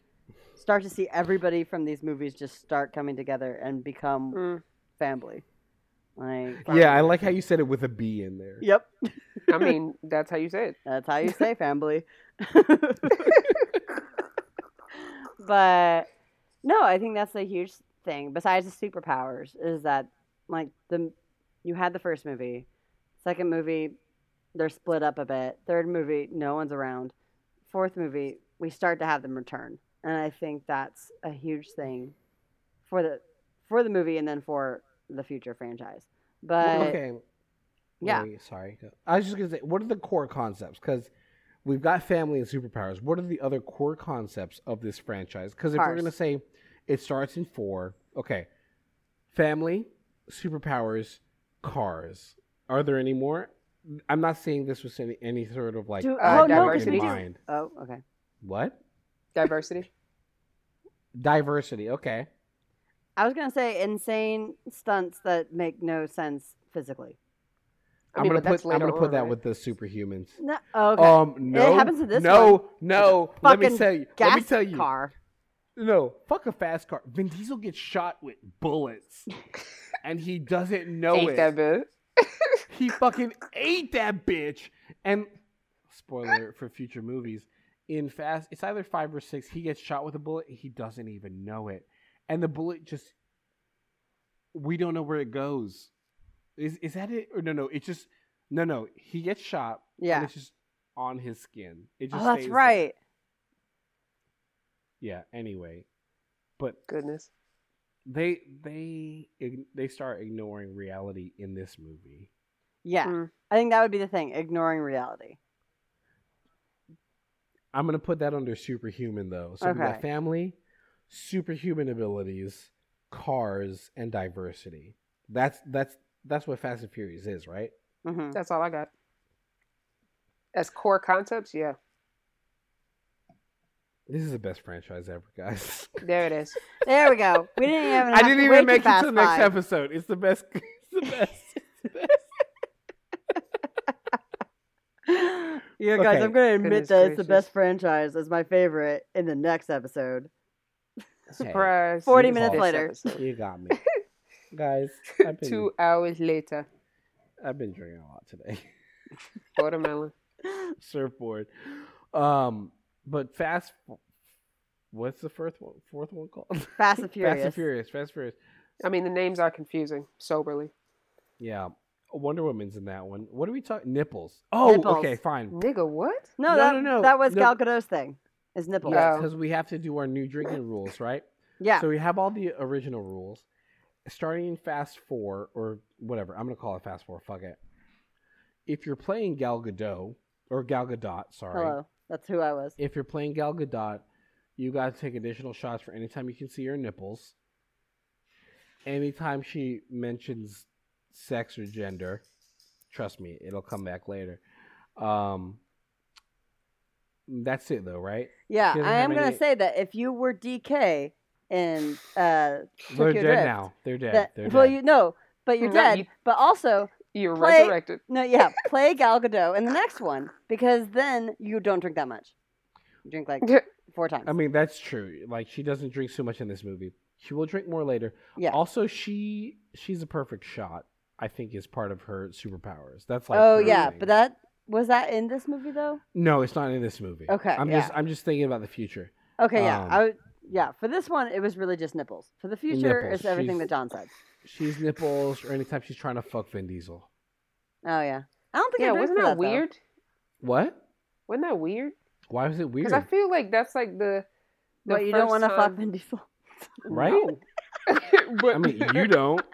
D: start to see everybody from these movies just start coming together and become
C: Mm.
D: family. Like,
B: Yeah, I like how you said it with a B in there.
D: Yep,
C: I mean, that's how you say it.
D: that's how you say family. but no, I think that's a huge thing. Besides the superpowers, is that like the you had the first movie, second movie, they're split up a bit. Third movie, no one's around. Fourth movie, we start to have them return, and I think that's a huge thing for the for the movie and then for the future franchise. But
B: okay.
D: yeah.
B: Wait, sorry. I was just gonna say, what are the core concepts? Because we've got family and superpowers. What are the other core concepts of this franchise? Because if we're gonna say it starts in four, okay, family, superpowers, cars. Are there any more? I'm not saying this was any, any sort of like
D: Do-
C: Uh,
D: oh
C: diversity.
D: we
B: in
D: do-
B: mind.
D: Oh, okay.
B: What?
C: Diversity.
B: Diversity. Okay.
D: I was gonna say insane stunts that make no sense physically.
C: I
B: I'm
C: mean,
B: gonna put I'm gonna
C: later
B: put that
C: right?
B: with the superhumans.
D: No, oh, okay.
B: Um, no,
D: happens in this
B: no,
D: one.
B: no. Let me tell you.
D: Gas
B: Let me tell you.
D: car.
B: No, fuck a fast car. Vin Diesel gets shot with bullets, and he doesn't know
C: Ain't
B: it.
C: that bad?
B: He fucking ate that bitch. And spoiler for future movies, in Fast, it's either five or six. He gets shot with a bullet. He doesn't even know it, and the bullet just. We don't know where it goes. Is is that it or no? No, it just no no. He gets shot.
D: Yeah.
B: and it's just on his skin. It just
D: Oh, that's
B: stays there.
D: right.
B: Yeah. Anyway, but
C: Goodness.
B: they they they start ignoring reality in this movie.
D: Yeah,
C: Mm.
D: I think that would be the thing, ignoring reality.
B: I'm gonna put that under superhuman though. So we got family, superhuman abilities, cars, and diversity. That's that's that's what Fast and Furious is, right?
D: hmm
C: That's all I got. As core concepts, yeah.
B: This is the best franchise ever, guys.
C: There it is.
D: There we go. We didn't even.
B: I didn't
D: to
B: even make it to the next
D: Five.
B: episode. It's the best. It's the best. It's the best.
D: Yeah, guys,
B: Okay.
D: I'm gonna admit
C: Goodness
D: that it's the best franchise. It's my favorite in the next episode.
C: Surprise.
D: 40 minutes later.
C: episode.
B: You got me, guys. I've been
C: Two hours later.
B: I've been drinking a lot today.
C: Watermelon.
B: Surfboard. Um, but fast. What's the fourth one? Fourth one called?
D: Fast and Furious.
B: Fast and Furious. Fast and Furious.
C: I mean, the names are confusing, soberly.
B: Yeah. Wonder Woman's in that one. What are we talking? Nipples. Oh,
D: Nipples.
B: okay, fine.
C: Nigga, what?
D: No,
B: No,
D: that,
B: no, no,
D: that was
B: no.
D: Gal Gadot's thing. Is nipples.
B: Yeah,
C: Oh.
B: because we have to do our new drinking rules, right?
D: Yeah.
B: So we have all the original rules. Starting in Fast Four or whatever, I'm gonna call it Fast Four. Fuck it. If you're playing Gal Gadot or Gal Gadot, sorry.
D: Hello. That's who I was.
B: If you're playing Gal Gadot, you got to take additional shots for anytime you can see her nipples. Anytime she mentions sex or gender, trust me, it'll come back later. Um, that's it though, right?
D: Yeah, I am gonna
B: any-
D: say that if you were DK and uh,
B: They're dead
D: Drift,
B: now. They're dead.
D: that-
B: They're
D: well,
B: dead.
D: you know, but you're dead.
C: you-
D: But also,
C: You're
D: Play-
C: resurrected.
D: no, yeah, play Gal Gadot in the next one because then you don't drink that much. You drink like four times.
B: I mean, that's true. Like she doesn't drink so much in this movie. She will drink more later.
D: Yeah.
B: Also, she she's a perfect shot. I think is part of her superpowers. That's like.
D: oh
B: her
D: yeah,
B: thing.
D: but that was that in this movie though.
B: no, it's not in this movie.
D: Okay,
B: I'm
D: yeah.
B: just I'm just thinking about the future.
D: Okay, yeah,
B: Um,
D: I would. Yeah, for this one, it was really just nipples. For the future,
B: Nipples,
D: it's everything
B: she's-
D: that John said.
B: She's nipples, or anytime she's trying to fuck Vin Diesel.
D: Oh yeah, I don't think. I
C: Yeah,
D: drink
C: wasn't
D: for
C: that,
D: that though.
C: weird?
B: What?
C: Wasn't that weird?
B: Why was it weird?
C: Because I feel like that's like the. the
D: But you don't
C: first
D: want to fuck
C: time-
D: Vin Diesel.
B: Right?
C: But
B: I mean, you don't.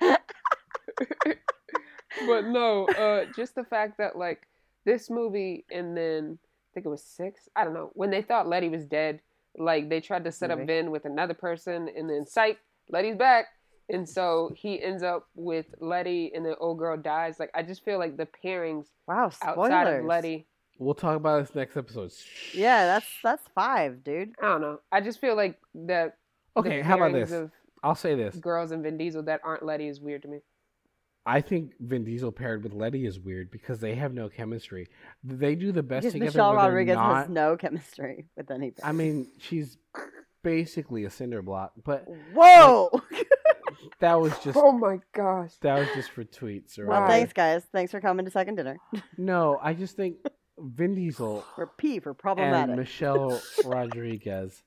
C: but no, uh, just the fact that like this movie, and then I think it was six. I don't know when they thought Letty was dead. Like they tried to set up
D: Movie.
C: Vin with another person, and then psych, Letty's back, and so he ends up with Letty, and the old girl dies. Like I just feel like the pairings
D: Wow, spoilers.
C: outside of Letty.
B: We'll talk about this next episode.
D: Yeah, that's that's five, dude.
C: I don't know. I just feel like that. the
B: Okay, how about this?
C: Of
B: I'll say this.
C: girls and Vin Diesel that aren't Letty is weird to me.
B: I think Vin Diesel paired with Letty is weird because they have no chemistry. They do the best
D: Because
B: together.
D: Michelle Rodriguez
B: not,
D: has no chemistry with anybody.
B: I mean, she's basically a cinder block, but
D: Whoa!
B: that was just
C: Oh my gosh.
B: that was just for tweets or
D: well, thanks, guys. Thanks for coming to second dinner.
B: No, I just think Vin Diesel
D: Or P for
B: and
D: problematic.
B: Michelle Rodriguez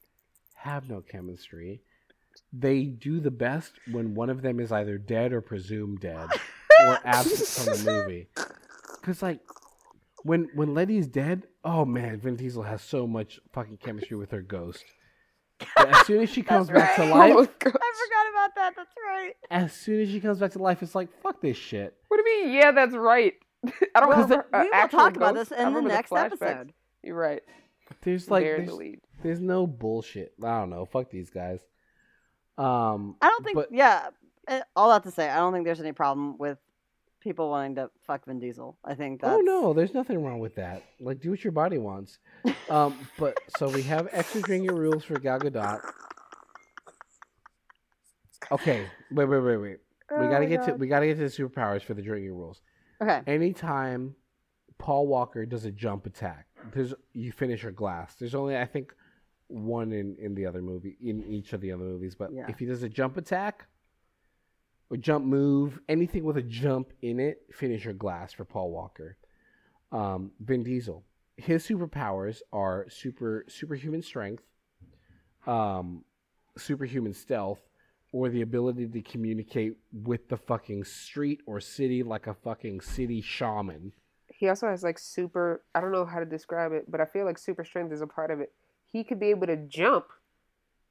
B: have no chemistry. They do the best when one of them is either dead or presumed dead or absent from the movie. Cause like when when Letty's dead, oh man, Vin Diesel has so much fucking chemistry with her ghost. But as soon as she comes back to
C: Oh
B: life,
C: my gosh.
D: I forgot about that. That's right.
B: as soon as she comes back to life, it's like fuck this shit.
C: What do you mean? Yeah, that's right. I don't
D: Well,
C: remember.
D: we
C: uh,
D: will
C: actual
D: talk about
C: ghosts.
D: this in the next
C: flashbacks.
D: episode.
C: You're right.
B: There's like there's,
C: the lead.
B: there's no bullshit. I don't know. Fuck these guys. Um,
D: I don't think.
B: But-
D: yeah, eh, all that to say, I don't think there's any problem with people wanting to fuck Vin Diesel. I think that's.
B: Oh no, there's nothing wrong with that. Like, do what your body wants. Um, but so we have extra drinking rules for Gal Gadot. Okay, wait, wait, wait, wait. We
C: Oh
B: gotta
C: my
B: get to we gotta get to the superpowers for the drinking rules.
D: Okay.
B: Anytime Paul Walker does a jump attack, there's you finish your glass. There's only I think one in in the other movie in each of the other movies. But
D: Yeah.
B: if he does a jump attack or jump move, anything with a jump in it, finish your glass for Paul Walker. Um, Vin Diesel, his superpowers are super superhuman strength, um, superhuman stealth, or the ability to communicate with the fucking street or city like a fucking city shaman.
C: He also has like super. I don't know how to describe it, but I feel like super strength is a part of it. He could be able to jump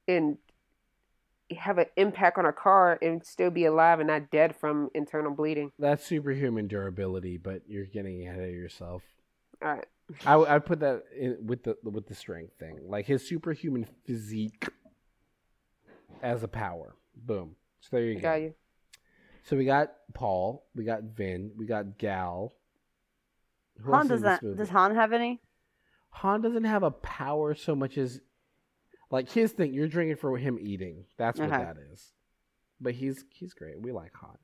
C: and have an impact on a car and still be alive and not dead from internal bleeding.
B: That's superhuman durability, but you're getting ahead of yourself.
C: All right.
B: I I'd put that in with the with the strength thing, like his superhuman physique as a power. Boom. So there you go.
C: Got you.
B: So we got Paul, we got Vin, we got Gal. Who
D: Han does that.
B: movie?
D: Does Han have any?
B: Han doesn't have a power so much as like his thing. You're drinking for him eating. That's what
D: Okay.
B: that is. But he's he's great. We like Han.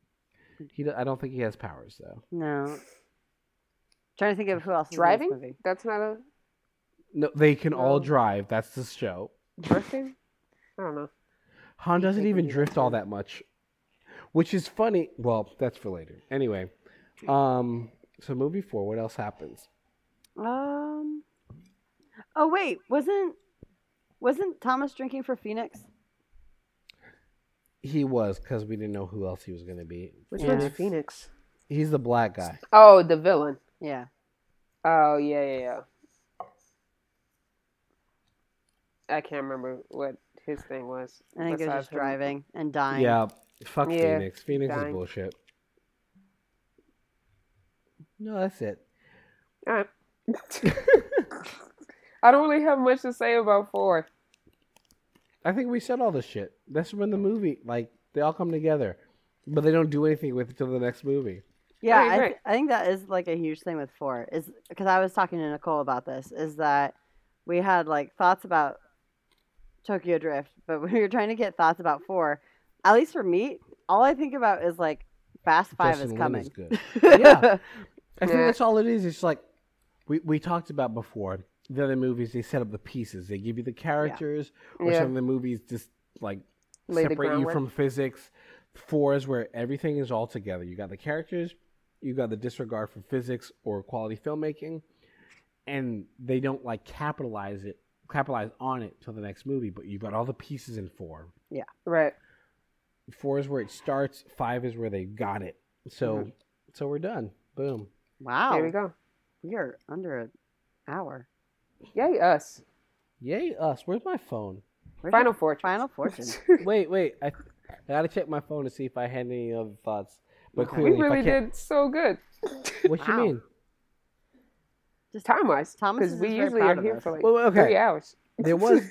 B: He I don't think he has powers though.
D: No. trying to think of who else is
C: Driving?
D: in this movie.
C: That's not a
B: No, they can all drive. That's the show.
C: birthday. I don't know.
B: Han doesn't even
C: do that
B: drift all that much, which is funny. Well, that's for later. Anyway, um, so movie four. What else happens?
D: Um. Oh wait, wasn't wasn't Thomas drinking for Phoenix?
B: He was because we didn't know who else he was going to be.
C: Which
D: Yeah.
C: one's Phoenix?
B: He's the black guy.
C: Oh, the villain.
D: Yeah.
C: Oh yeah, yeah, yeah. I can't remember what his thing was.
D: I think it was just
C: him.
D: driving and dying.
B: Yeah, fuck
C: Yeah,
B: Phoenix. Phoenix is bullshit. No, that's it.
C: All right. I don't really have much to say about four.
B: I think we said all this shit. That's when the movie, like, they all come together, but they don't do anything with it till the next movie.
D: Yeah,
C: Right,
D: I, th- I think that is like a huge thing with four is because I was talking to Nicole about this is that we had like thoughts about Tokyo Drift, but when we were trying to get thoughts about four, at least for me, all I think about is like Fast Five
B: Justin
D: is coming.
B: is good. Yeah. I think
C: Yeah.
B: that's all it is. It's like we we talked about before. The other movies they set up the pieces. They give you the characters, yeah. or
C: Yeah.
B: some of the movies just like
C: Lay
B: separate you from physics. Four is where everything is all together. You got the characters, you got the disregard for physics or quality filmmaking, and they don't like capitalize it, capitalize on it till the next movie. But you've got all the pieces in four.
C: Yeah, Right.
B: Four is where it starts. Five is where they got it. So,
C: Mm-hmm.
B: so we're done. Boom.
D: wow,
C: There we go.
D: we are under an hour.
C: Yay us.
B: Yay us! Where's my phone?
D: Where's
C: Final
D: my
C: Fortress.
D: Final Fortune.
B: wait, wait. I, I gotta check my phone to see if I had any other thoughts. But
D: Okay.
C: we
B: clearly, if
C: really did so good.
B: what you mean?
D: Just
C: Time wise.
D: Thomas
C: Because
D: is
C: we
D: very
C: usually
D: proud
C: are
D: of
C: here
D: us.
C: for like
B: Well, okay.
C: three hours.
B: There was.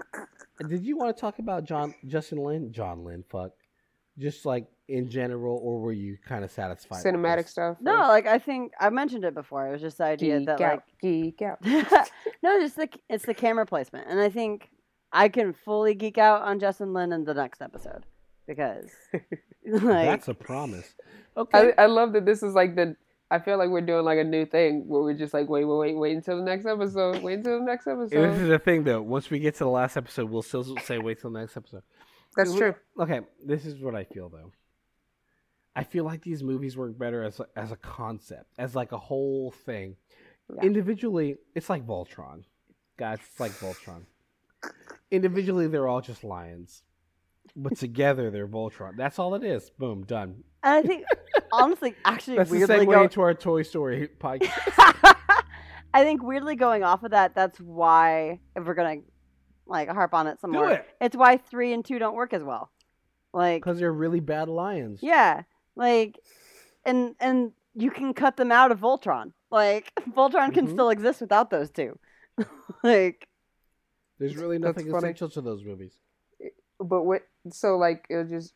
B: Did you want to talk about John Justin Lin? John Lin, fuck. Just like in general, or were you kind of satisfied?
C: Cinematic stuff.
D: no, like I think I mentioned it before. It was just the idea
C: Geek
D: that
C: out.
D: like
C: Geek out.
D: no, just the it's the camera placement, and I think I can fully geek out on Justin Lin in the next episode because like
B: That's a promise. Okay.
C: I, I love that this is like the I feel like we're doing like a new thing where we're just like, wait, wait, wait, wait until the next episode. Wait until the next episode.
B: this is
C: episode.
B: the thing, though. Once we get to the last episode, we'll still say wait till the next episode.
C: That's
B: We-
C: true.
B: Okay, this is what I feel though. I feel like these movies work better as a, as a concept, as like a whole thing.
D: Yeah.
B: Individually, it's like Voltron, guys. It's like Voltron. Individually, they're all just lions, but together they're Voltron. That's all it is. Boom, done.
D: And I think, honestly, actually,
B: That's the
D: weirdly
B: segue
D: go-
B: into our Toy Story podcast.
D: I think weirdly going off of that, that's why if we're gonna like harp on it some
B: Do
D: more,
B: it
D: it's why three and two don't work as well. Like,
B: because they're really bad lions.
D: yeah, like, and and you can cut them out of Voltron. Like, Voltron can
B: Mhm.
D: still exist without those two. like,
B: There's really nothing essential to those movies.
C: But what? So like, it'll just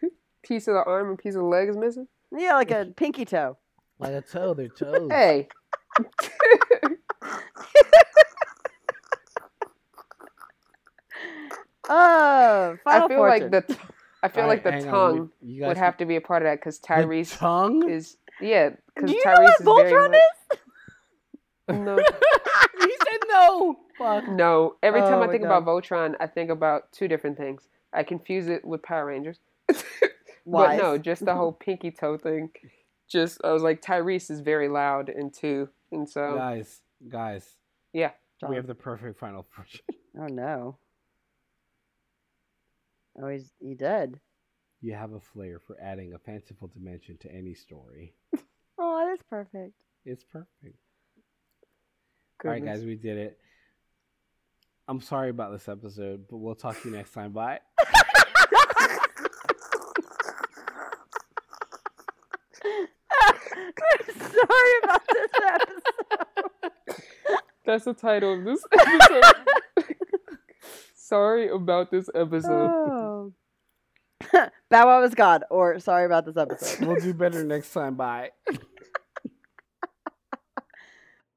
C: piece of the arm and piece of the leg is missing.
D: yeah, like a pinky toe.
B: Like a toe, they're toes.
C: Hey,
D: Oh, Final
C: I feel
D: Fortune.
C: like the, I feel like the
B: Alright, on,
C: tongue
B: we-
C: would have to be a part of that because
B: the
C: Tyrese
B: tongue.
C: is yeah.
D: Do you
C: Tyrese
D: know what
C: very
D: Voltron
C: much-
D: is?
C: No,
B: he said no. Fuck.
C: no. Every time
D: Oh
C: I think
D: God.
C: about Voltron, I think about two different things. I confuse it with Power Rangers. But no, just the whole pinky toe thing. Just I was like Tyrese is very loud and two, and so
B: Guys, guys,
C: yeah.
B: we have the perfect final version.
D: Oh no. Oh, he's he dead.
B: You have a flair for adding a fanciful dimension to any story.
D: Oh, that is perfect.
B: It's perfect. All right, guys, we did it. I'm sorry about this episode, but we'll talk to you next time. Bye.
D: Sorry about this episode.
C: That's the title of this episode. Sorry about this episode.
D: Oh. Bow Wow is God, or sorry about this episode.
B: We'll do better next time. Bye.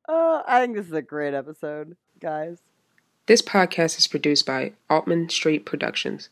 D: Oh, I think this is a great episode, guys.
C: This podcast is produced by Altman Street Productions.